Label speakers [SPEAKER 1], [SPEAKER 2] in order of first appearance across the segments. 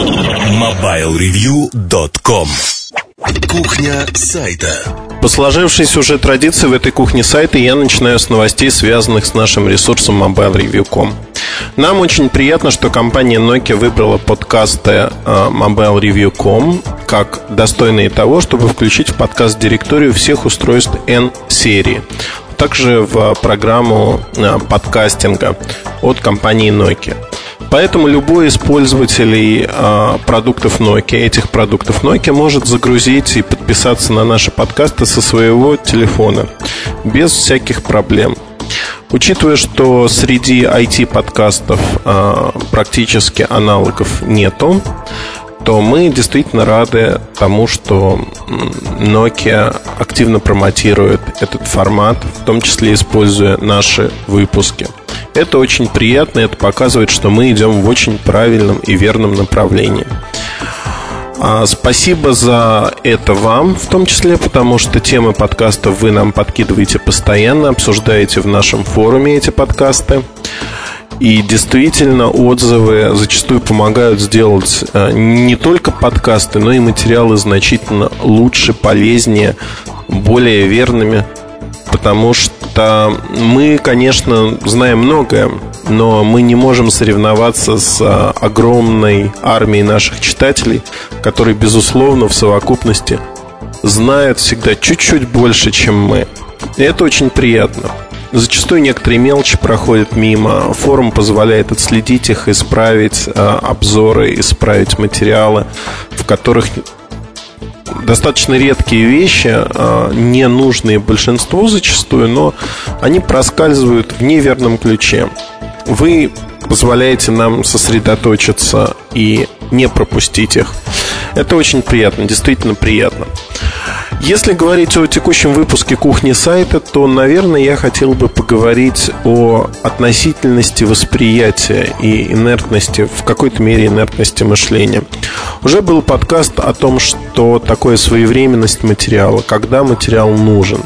[SPEAKER 1] MobileReview.com Кухня сайта
[SPEAKER 2] по сложившейся уже традиции в этой кухне сайта я начинаю с новостей, связанных с нашим ресурсом MobileReview.com. Нам очень приятно, что компания Nokia выбрала подкасты э, MobileReview.com как достойные того, чтобы включить в подкаст-директорию всех устройств N-серии также в программу э, подкастинга от компании Nokia. Поэтому любой из пользователей э, продуктов Nokia, этих продуктов Nokia, может загрузить и подписаться на наши подкасты со своего телефона без всяких проблем. Учитывая, что среди IT-подкастов э, практически аналогов нету, то мы действительно рады тому, что Nokia активно промотирует этот формат, в том числе используя наши выпуски. Это очень приятно, это показывает, что мы идем в очень правильном и верном направлении. А, спасибо за это вам, в том числе, потому что темы подкастов вы нам подкидываете постоянно, обсуждаете в нашем форуме эти подкасты. И действительно, отзывы зачастую помогают сделать э, не только подкасты, но и материалы значительно лучше, полезнее, более верными. Потому что мы, конечно, знаем многое, но мы не можем соревноваться с э, огромной армией наших читателей, которые, безусловно, в совокупности знают всегда чуть-чуть больше, чем мы. И это очень приятно. Зачастую некоторые мелочи проходят мимо. Форум позволяет отследить их, исправить э, обзоры, исправить материалы, в которых достаточно редкие вещи, э, не нужные большинству зачастую, но они проскальзывают в неверном ключе. Вы позволяете нам сосредоточиться и не пропустить их. Это очень приятно, действительно приятно. Если говорить о текущем выпуске кухни сайта, то, наверное, я хотел бы поговорить о относительности восприятия и инертности, в какой-то мере инертности мышления. Уже был подкаст о том, что такое своевременность материала, когда материал нужен.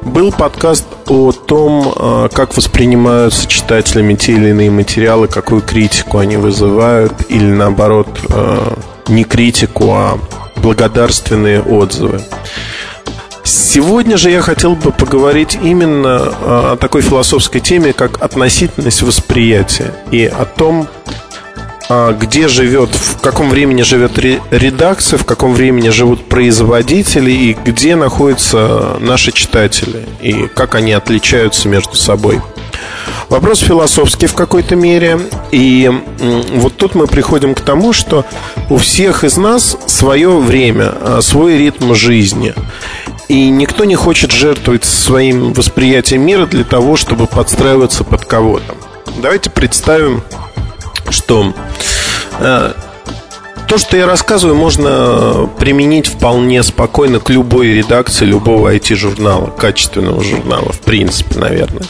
[SPEAKER 2] Был подкаст о том, а, как воспринимаются читателями те или иные материалы, какую критику они вызывают, или наоборот, а, не критику, а благодарственные отзывы. Сегодня же я хотел бы поговорить именно о такой философской теме, как относительность восприятия и о том, а, где живет, в каком времени живет редакция, в каком времени живут производители и где находятся наши читатели и как они отличаются между собой. Вопрос философский в какой-то мере. И вот тут мы приходим к тому, что у всех из нас свое время, а, свой ритм жизни. И никто не хочет жертвовать своим восприятием мира для того, чтобы подстраиваться под кого-то. Давайте представим, что э, то, что я рассказываю, можно применить вполне спокойно к любой редакции любого IT-журнала, качественного журнала, в принципе, наверное.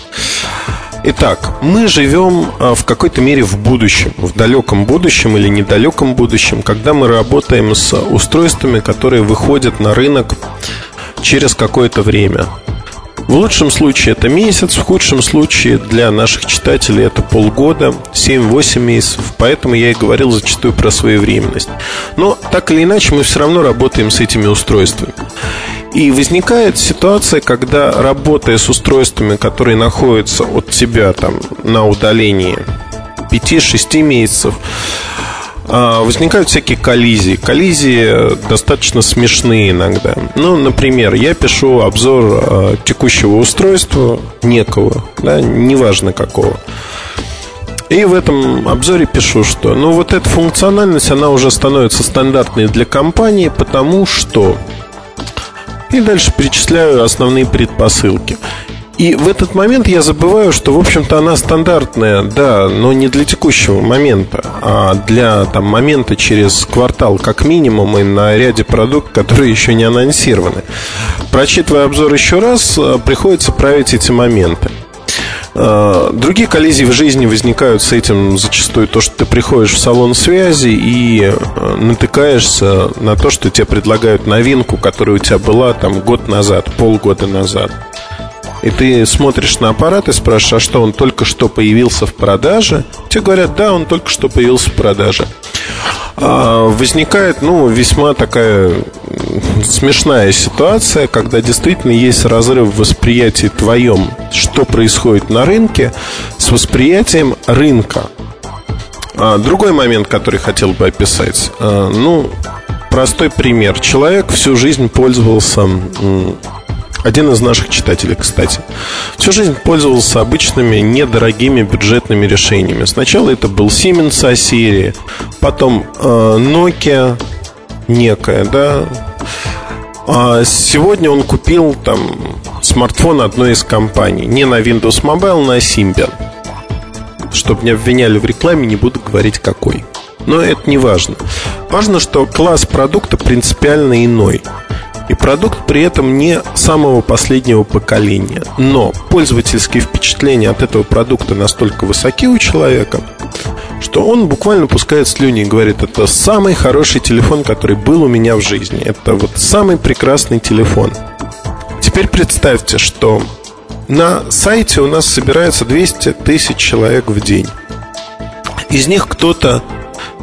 [SPEAKER 2] Итак, мы живем а, в какой-то мере в будущем, в далеком будущем или недалеком будущем, когда мы работаем с устройствами, которые выходят на рынок через какое-то время. В лучшем случае это месяц, в худшем случае для наших читателей это полгода, 7-8 месяцев, поэтому я и говорил зачастую про своевременность. Но так или иначе мы все равно работаем с этими устройствами. И возникает ситуация, когда работая с устройствами, которые находятся от тебя там на удалении 5-6 месяцев, возникают всякие коллизии. Коллизии достаточно смешные иногда. Ну, например, я пишу обзор а, текущего устройства некого, да, неважно какого. И в этом обзоре пишу, что ну вот эта функциональность, она уже становится стандартной для компании, потому что и дальше перечисляю основные предпосылки. И в этот момент я забываю, что, в общем-то, она стандартная, да, но не для текущего момента, а для там, момента через квартал, как минимум, и на ряде продуктов, которые еще не анонсированы. Прочитывая обзор еще раз, э, приходится править эти моменты. Э, другие коллизии в жизни возникают с этим зачастую то, что ты приходишь в салон связи и э, натыкаешься на то, что тебе предлагают новинку, которая у тебя была там год назад, полгода назад. И ты смотришь на аппарат и спрашиваешь, а что он только что появился в продаже? Тебе говорят, да, он только что появился в продаже. а, возникает, ну, весьма такая смешная ситуация, когда действительно есть разрыв в восприятии твоем, что происходит на рынке, с восприятием рынка. А, другой момент, который хотел бы описать. А, ну, простой пример. Человек всю жизнь пользовался один из наших читателей, кстати. Всю жизнь пользовался обычными недорогими бюджетными решениями. Сначала это был Siemens А серии, потом э, Nokia некая, да. А сегодня он купил там смартфон одной из компаний. Не на Windows Mobile, на Symbian. Чтобы не обвиняли в рекламе, не буду говорить какой. Но это не важно. Важно, что класс продукта принципиально иной. И продукт при этом не самого последнего поколения. Но пользовательские впечатления от этого продукта настолько высоки у человека, что он буквально пускает слюни и говорит, это самый хороший телефон, который был у меня в жизни. Это вот самый прекрасный телефон. Теперь представьте, что на сайте у нас собирается 200 тысяч человек в день. Из них кто-то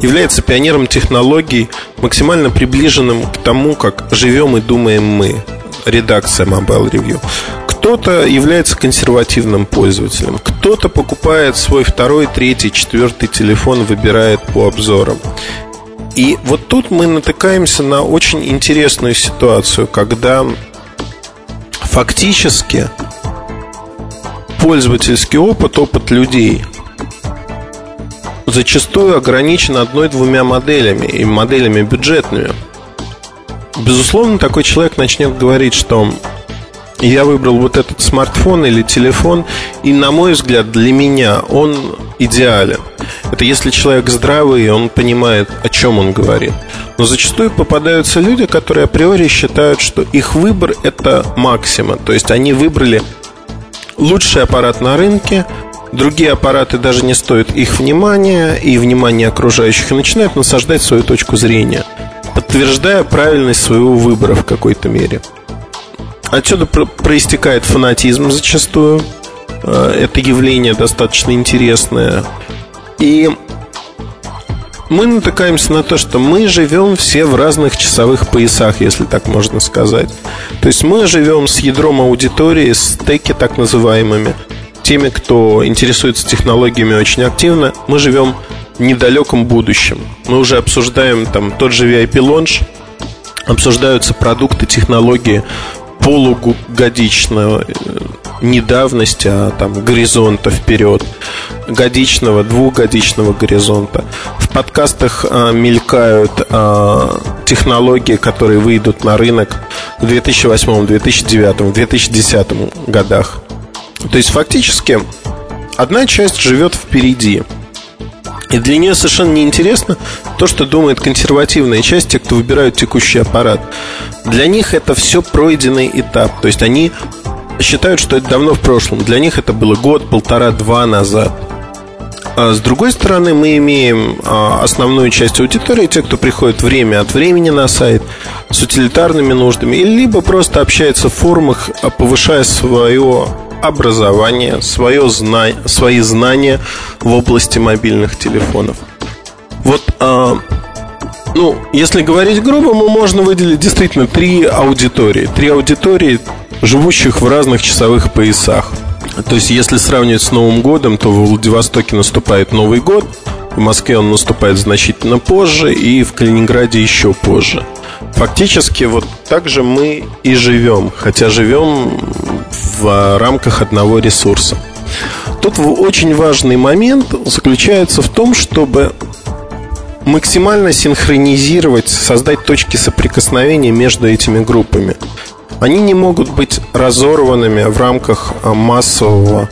[SPEAKER 2] является пионером технологий, максимально приближенным к тому, как живем и думаем мы, редакция Mobile Review. Кто-то является консервативным пользователем, кто-то покупает свой второй, третий, четвертый телефон, выбирает по обзорам. И вот тут мы натыкаемся на очень интересную ситуацию, когда фактически пользовательский опыт, опыт людей зачастую ограничен одной-двумя моделями и моделями бюджетными. Безусловно, такой человек начнет говорить, что я выбрал вот этот смартфон или телефон, и, на мой взгляд, для меня он идеален. Это если человек здравый, и он понимает, о чем он говорит. Но зачастую попадаются люди, которые априори считают, что их выбор – это максима. То есть они выбрали лучший аппарат на рынке, другие аппараты даже не стоят их внимания и внимания окружающих, и начинают насаждать свою точку зрения, подтверждая правильность своего выбора в какой-то мере. Отсюда проистекает фанатизм зачастую. Э, это явление достаточно интересное. И мы натыкаемся на то, что мы живем все в разных часовых поясах, если так можно сказать. То есть мы живем с ядром аудитории, с теки так называемыми, теми, кто интересуется технологиями очень активно, мы живем в недалеком будущем. Мы уже обсуждаем там тот же VIP Launch, обсуждаются продукты, технологии полугодичного э, недавности, а там горизонта вперед, годичного, двухгодичного горизонта. В подкастах а, мелькают а, технологии, которые выйдут на рынок в 2008, 2009, 2010 годах. То есть фактически одна часть живет впереди. И для нее совершенно неинтересно то, что думает консервативная часть, те, кто выбирают текущий аппарат. Для них это все пройденный этап. То есть они считают, что это давно в прошлом. Для них это было год, полтора, два назад. А с другой стороны, мы имеем а, основную часть аудитории, те, кто приходит время от времени на сайт с утилитарными нуждами, либо просто общается в форумах, а, повышая свое образование, свое зна... свои знания в области мобильных телефонов. Вот, а, ну, если говорить грубо, мы можно выделить действительно три аудитории. Три аудитории, живущих в разных часовых поясах. То есть, если сравнивать с Новым годом, то в Владивостоке наступает Новый год, в Москве он наступает значительно позже, и в Калининграде еще позже. Фактически вот так же мы и живем, хотя живем в рамках одного ресурса. Тут очень важный момент заключается в том, чтобы максимально синхронизировать, создать точки соприкосновения между этими группами. Они не могут быть разорванными в рамках массового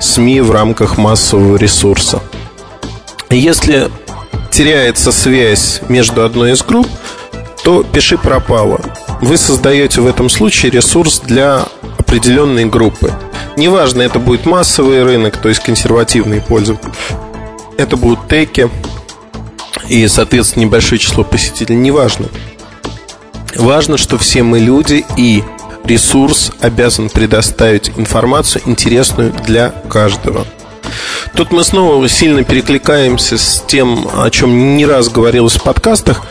[SPEAKER 2] СМИ, в рамках массового ресурса. Если теряется связь между одной из групп, то пиши пропало. Вы создаете в этом случае ресурс для определенной группы. Неважно, это будет массовый рынок, то есть консервативные пользователи. Это будут теки и, соответственно, небольшое число посетителей. Неважно. Важно, что все мы люди и ресурс обязан предоставить информацию интересную для каждого. Тут мы снова сильно перекликаемся с тем, о чем не раз говорилось в подкастах,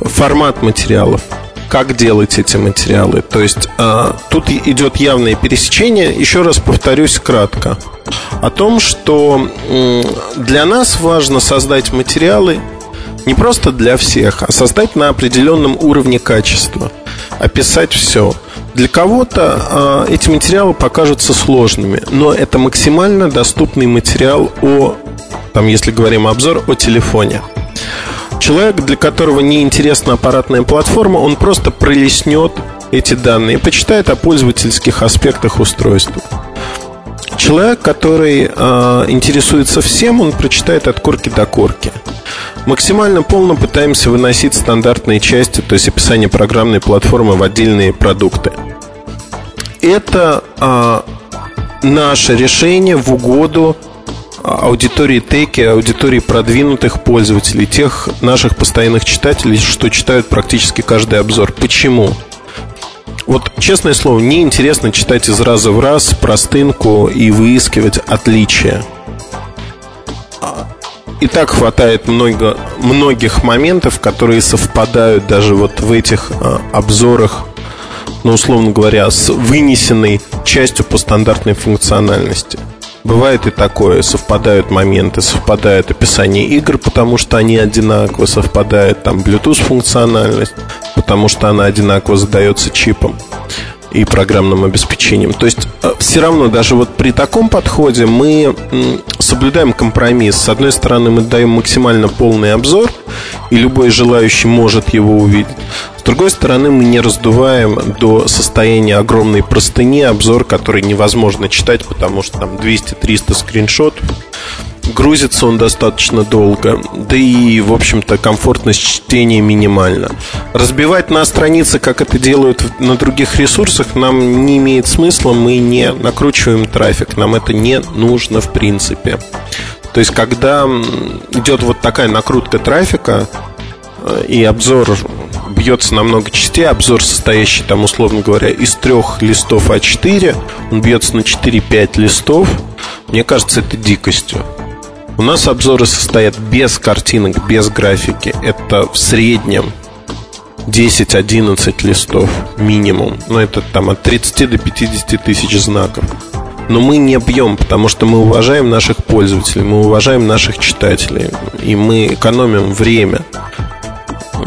[SPEAKER 2] формат материалов как делать эти материалы. То есть э, тут идет явное пересечение. Еще раз повторюсь кратко о том, что э, для нас важно создать материалы не просто для всех, а создать на определенном уровне качества, описать все. Для кого-то э, эти материалы покажутся сложными, но это максимально доступный материал о, там, если говорим обзор, о телефоне. Человек, для которого не интересна аппаратная платформа, он просто пролеснет эти данные и почитает о пользовательских аспектах устройства. Человек, который э, интересуется всем, он прочитает от корки до корки. Максимально полно пытаемся выносить стандартные части, то есть описание программной платформы в отдельные продукты. Это э, наше решение в угоду аудитории теки, аудитории продвинутых пользователей, тех наших постоянных читателей, что читают практически каждый обзор. Почему? Вот, честное слово, мне интересно читать из раза в раз простынку и выискивать отличия. И так хватает много, многих моментов, которые совпадают даже вот в этих а, обзорах, ну, условно говоря, с вынесенной частью по стандартной функциональности. Бывает и такое, совпадают моменты, совпадает описание игр, потому что они одинаково, совпадает там Bluetooth функциональность, потому что она одинаково задается чипом и программным обеспечением. То есть э, все равно даже вот при таком подходе мы соблюдаем компромисс. С одной стороны, мы даем максимально полный обзор, и любой желающий может его увидеть. С другой стороны, мы не раздуваем до состояния огромной простыни обзор, который невозможно читать, потому что там 200-300 скриншотов Грузится он достаточно долго, да и, в общем-то, комфортность чтения минимальна. Разбивать на страницы, как это делают на других ресурсах, нам не имеет смысла, мы не накручиваем трафик, нам это не нужно в принципе. То есть, когда идет вот такая накрутка трафика, э, и обзор бьется на много частей, обзор состоящий там, условно говоря, из трех листов А4, он бьется на 4-5 листов, мне кажется, это дикостью. У нас обзоры состоят без картинок, без графики. Это в среднем 10-11 листов минимум. Но это там от 30 до 50 тысяч знаков. Но мы не бьем, потому что мы уважаем наших пользователей, мы уважаем наших читателей, и мы экономим время.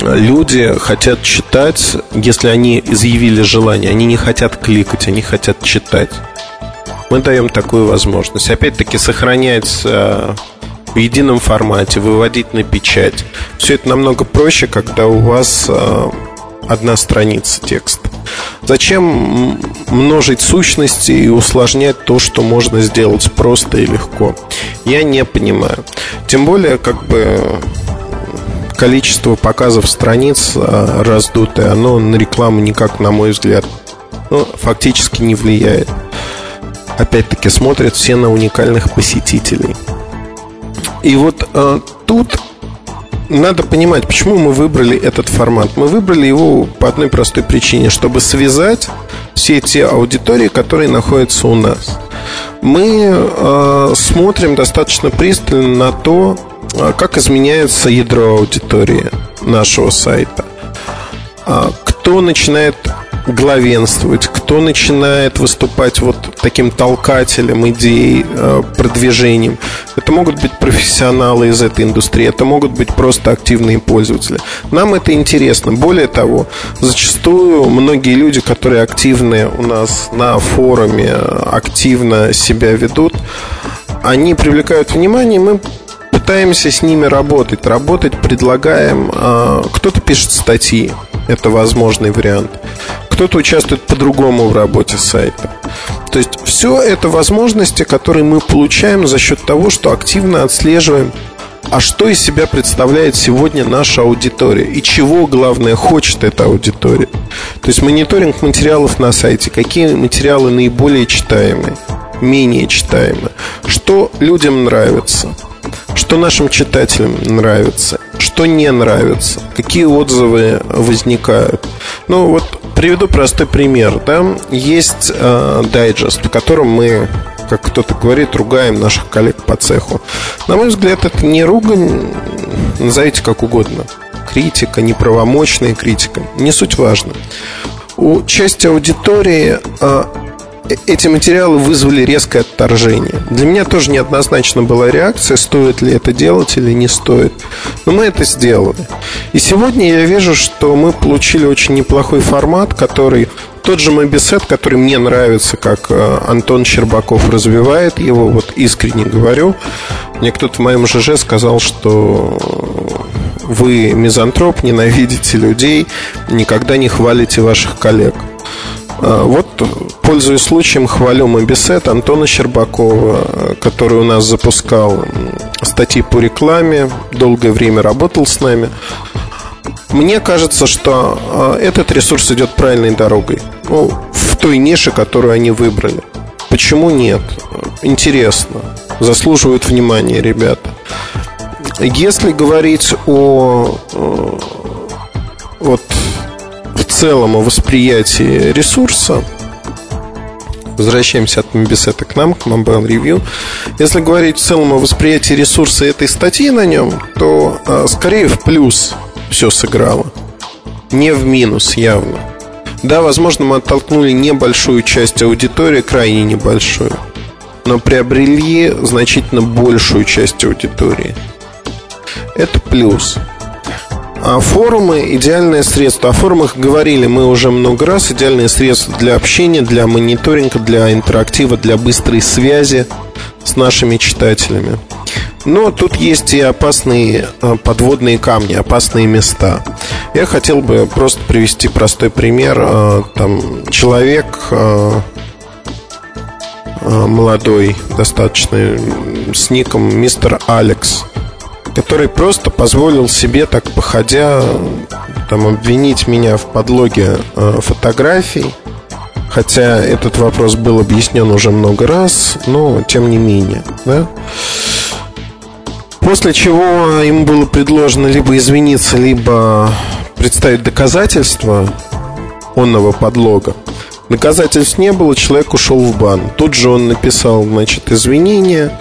[SPEAKER 2] Люди хотят читать, если они изъявили желание, они не хотят кликать, они хотят читать. Мы даем такую возможность. Опять-таки сохраняется в едином формате, выводить на печать. Все это намного проще, когда у вас э, одна страница текста. Зачем множить сущности и усложнять то, что можно сделать просто и легко? Я не понимаю. Тем более, как бы количество показов страниц э, раздутое, оно на рекламу никак, на мой взгляд, ну, фактически не влияет. Опять-таки смотрят все на уникальных посетителей. И вот э, тут надо понимать, почему мы выбрали этот формат. Мы выбрали его по одной простой причине, чтобы связать все те аудитории, которые находятся у нас. Мы э, смотрим достаточно пристально на то, э, как изменяется ядро аудитории нашего сайта. Э, кто начинает главенствовать, кто начинает выступать вот таким толкателем идей, э, продвижением. Это могут быть профессионалы из этой индустрии, это могут быть просто активные пользователи. Нам это интересно. Более того, зачастую многие люди, которые активны у нас на форуме, активно себя ведут, они привлекают внимание, мы пытаемся с ними работать. Работать предлагаем. Э, кто-то пишет статьи, это возможный вариант кто-то участвует по-другому в работе сайта. То есть все это возможности, которые мы получаем за счет того, что активно отслеживаем а что из себя представляет сегодня наша аудитория и чего, главное, хочет эта аудитория. То есть мониторинг материалов на сайте, какие материалы наиболее читаемые, менее читаемые, что людям нравится, что нашим читателям нравится, что не нравится, какие отзывы возникают. Ну вот Приведу простой пример. Да? Есть э, дайджест, в котором мы как кто-то говорит, ругаем наших коллег по цеху. На мой взгляд, это не ругань, назовите как угодно. Критика, неправомочная критика. Не суть важно. У части аудитории а, эти материалы вызвали резкое отторжение. Для меня тоже неоднозначно была реакция, стоит ли это делать или не стоит. Но мы это сделали. И сегодня я вижу, что мы получили очень неплохой формат, который тот же мой бесед, который мне нравится, как э, Антон Щербаков развивает его, вот искренне говорю. Мне кто-то в моем ЖЖ сказал, что вы мизантроп, ненавидите людей, никогда не хвалите ваших коллег. А, вот, пользуясь случаем, хвалю Мобисет Антона Щербакова, который у нас запускал статьи по рекламе, долгое время работал с нами. Мне кажется, что а, этот ресурс идет правильной дорогой. Ну, в той нише, которую они выбрали. Почему нет? Интересно. Заслуживают внимания ребята. Если говорить о вот целом о восприятии ресурса, возвращаемся от Мобисета к нам, к Mobile Review. Если говорить в целом о восприятии ресурса этой статьи на нем, то а, скорее в плюс все сыграло. Не в минус явно. Да, возможно, мы оттолкнули небольшую часть аудитории, крайне небольшую, но приобрели значительно большую часть аудитории. Это плюс. А форумы – идеальное средство. О форумах говорили мы уже много раз. Идеальное средство для общения, для мониторинга, для интерактива, для быстрой связи с нашими читателями. Но тут есть и опасные а, подводные камни, опасные места. Я хотел бы просто привести простой пример. А, там человек а, молодой, достаточно, с ником мистер Алекс – который просто позволил себе, так походя, там, обвинить меня в подлоге э, фотографий. Хотя этот вопрос был объяснен уже много раз, но тем не менее, да? После чего ему было предложено либо извиниться, либо представить доказательства онного подлога. Доказательств не было, человек ушел в бан. Тут же он написал, значит, извинения,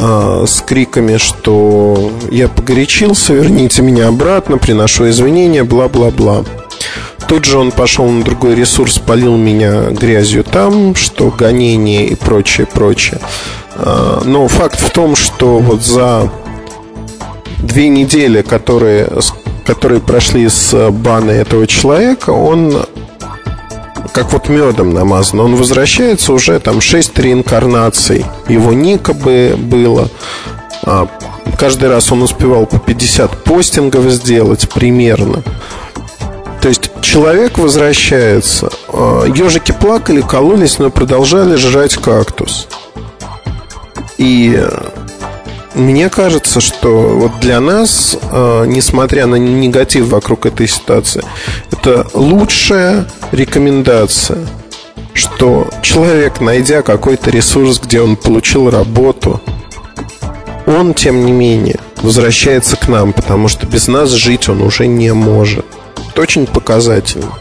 [SPEAKER 2] а, с криками, что я погорячился, верните меня обратно, приношу извинения, бла-бла-бла. Тут же он пошел на другой ресурс, полил меня грязью там, что гонение и прочее, прочее. А, но факт в том, что вот за две недели, которые, которые прошли с бана этого человека, он как вот медом намазан. Он возвращается уже там 6 реинкарнаций. Его ника бы было. А, каждый раз он успевал по 50 постингов сделать примерно. То есть человек возвращается. А, ежики плакали, кололись, но продолжали жрать кактус. И мне кажется, что вот для нас, э, несмотря на негатив вокруг этой ситуации, это лучшая рекомендация, что человек, найдя какой-то ресурс, где он получил работу, он, тем не менее, возвращается к нам, потому что без нас жить он уже не может. Это очень показательно.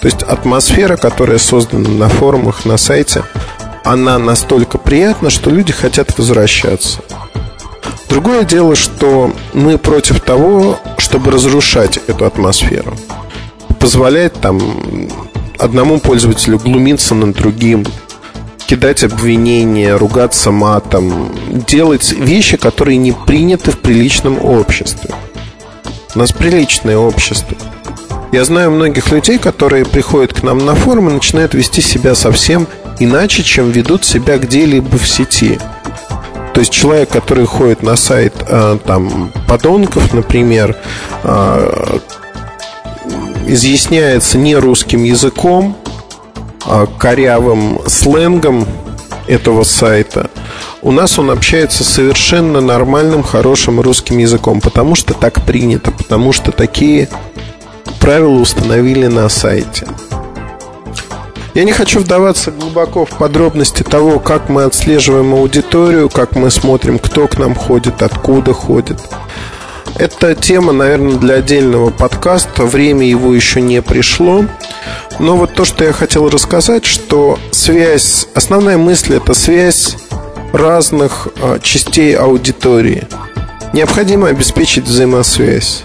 [SPEAKER 2] То есть атмосфера, которая создана на форумах, на сайте, она настолько приятна, что люди хотят возвращаться. Другое дело, что мы против того, чтобы разрушать эту атмосферу. Позволять там одному пользователю глумиться над другим, кидать обвинения, ругаться матом, делать вещи, которые не приняты в приличном обществе. У нас приличное общество. Я знаю многих людей, которые приходят к нам на форум и начинают вести себя совсем иначе, чем ведут себя где-либо в сети – то есть человек, который ходит на сайт э, там подонков, например, э, изъясняется не русским языком, а корявым сленгом этого сайта. У нас он общается совершенно нормальным, хорошим русским языком, потому что так принято, потому что такие правила установили на сайте. Я не хочу вдаваться глубоко в подробности того, как мы отслеживаем аудиторию, как мы смотрим, кто к нам ходит, откуда ходит. Это тема, наверное, для отдельного подкаста. Время его еще не пришло. Но вот то, что я хотел рассказать, что связь, основная мысль это связь разных а, частей аудитории. Необходимо обеспечить взаимосвязь.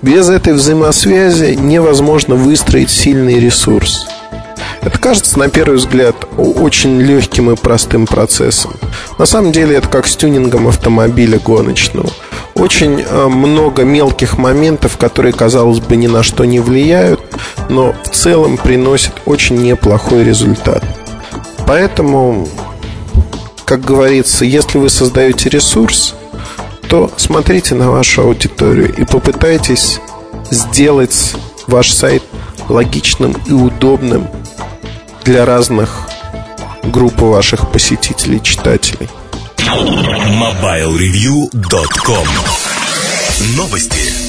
[SPEAKER 2] Без этой взаимосвязи невозможно выстроить сильный ресурс. Это кажется, на первый взгляд, очень легким и простым процессом. На самом деле это как с тюнингом автомобиля гоночного. Очень э, много мелких моментов, которые, казалось бы, ни на что не влияют, но в целом приносят очень неплохой результат. Поэтому, как говорится, если вы создаете ресурс, то смотрите на вашу аудиторию и попытайтесь сделать ваш сайт логичным и удобным для разных групп ваших посетителей, читателей.
[SPEAKER 1] MobileReview.com Новости.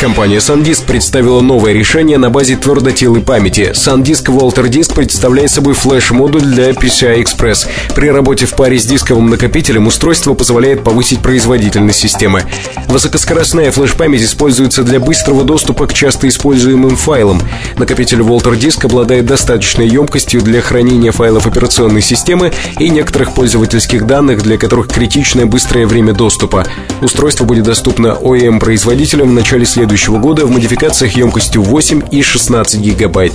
[SPEAKER 3] Компания SanDisk представила новое решение на базе твердотелой памяти. SanDisk Walter Disk представляет собой флеш-модуль для PCI Express. При работе в паре с дисковым накопителем устройство позволяет повысить производительность системы. Высокоскоростная флеш-память используется для быстрого доступа к часто используемым файлам. Накопитель Walter Disk обладает достаточной емкостью для хранения файлов операционной системы и некоторых пользовательских данных, для которых критичное быстрое время доступа. Устройство будет доступно OEM-производителям в начале следующего следующего года в модификациях емкостью 8 и 16 гигабайт.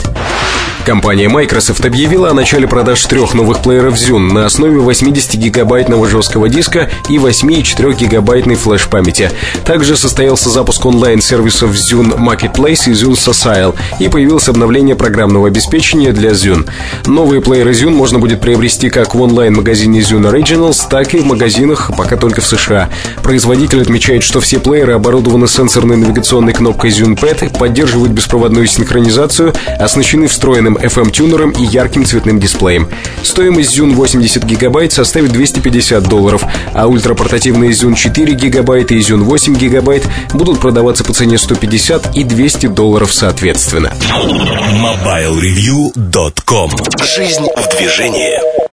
[SPEAKER 3] Компания Microsoft объявила о начале продаж трех новых плееров Zune на основе 80-гигабайтного жесткого диска и 8,4-гигабайтной флеш-памяти. Также состоялся запуск онлайн-сервисов Zune Marketplace и Zune Sociale и появилось обновление программного обеспечения для Zune. Новые плееры Zune можно будет приобрести как в онлайн-магазине Zune Originals, так и в магазинах, пока только в США. Производитель отмечает, что все плееры оборудованы сенсорной навигационной кнопкой Zune Pad, поддерживают беспроводную синхронизацию, оснащены встроенным FM-тюнером и ярким цветным дисплеем. Стоимость Zune 80 гигабайт составит 250 долларов, а ультрапортативные Zune 4 гигабайта и Zune 8 гигабайт будут продаваться по цене 150 и 200 долларов соответственно.
[SPEAKER 1] MobileReview.com Жизнь в движении